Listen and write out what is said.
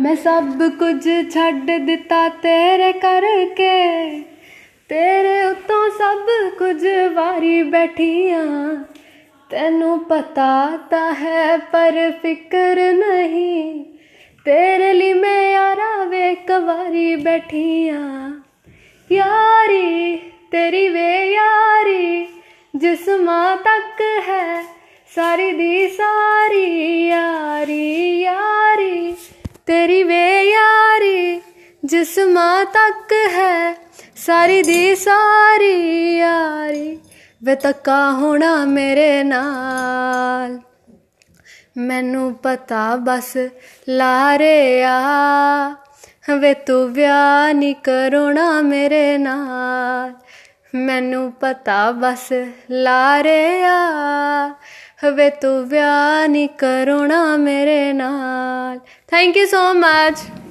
میں سب کچھ چڈ دتا کر کے اتوں سب کچھ باری بیٹھی ہاں تک پر فکر نہیں تیر میں یار وے کاری بیٹھی ہاں یاری تری وے یاری جس ماں تک ہے ساری داری یاری تری بے یاری جس ماں تک ہے ساری داری یاری بے تکا ہونا میرے مینو پتا بس لارے آیا نہیں کرونا میرے نال مین پتا بس لارے آیا نہیں کرونا میرے نال تھینک یو سو مچ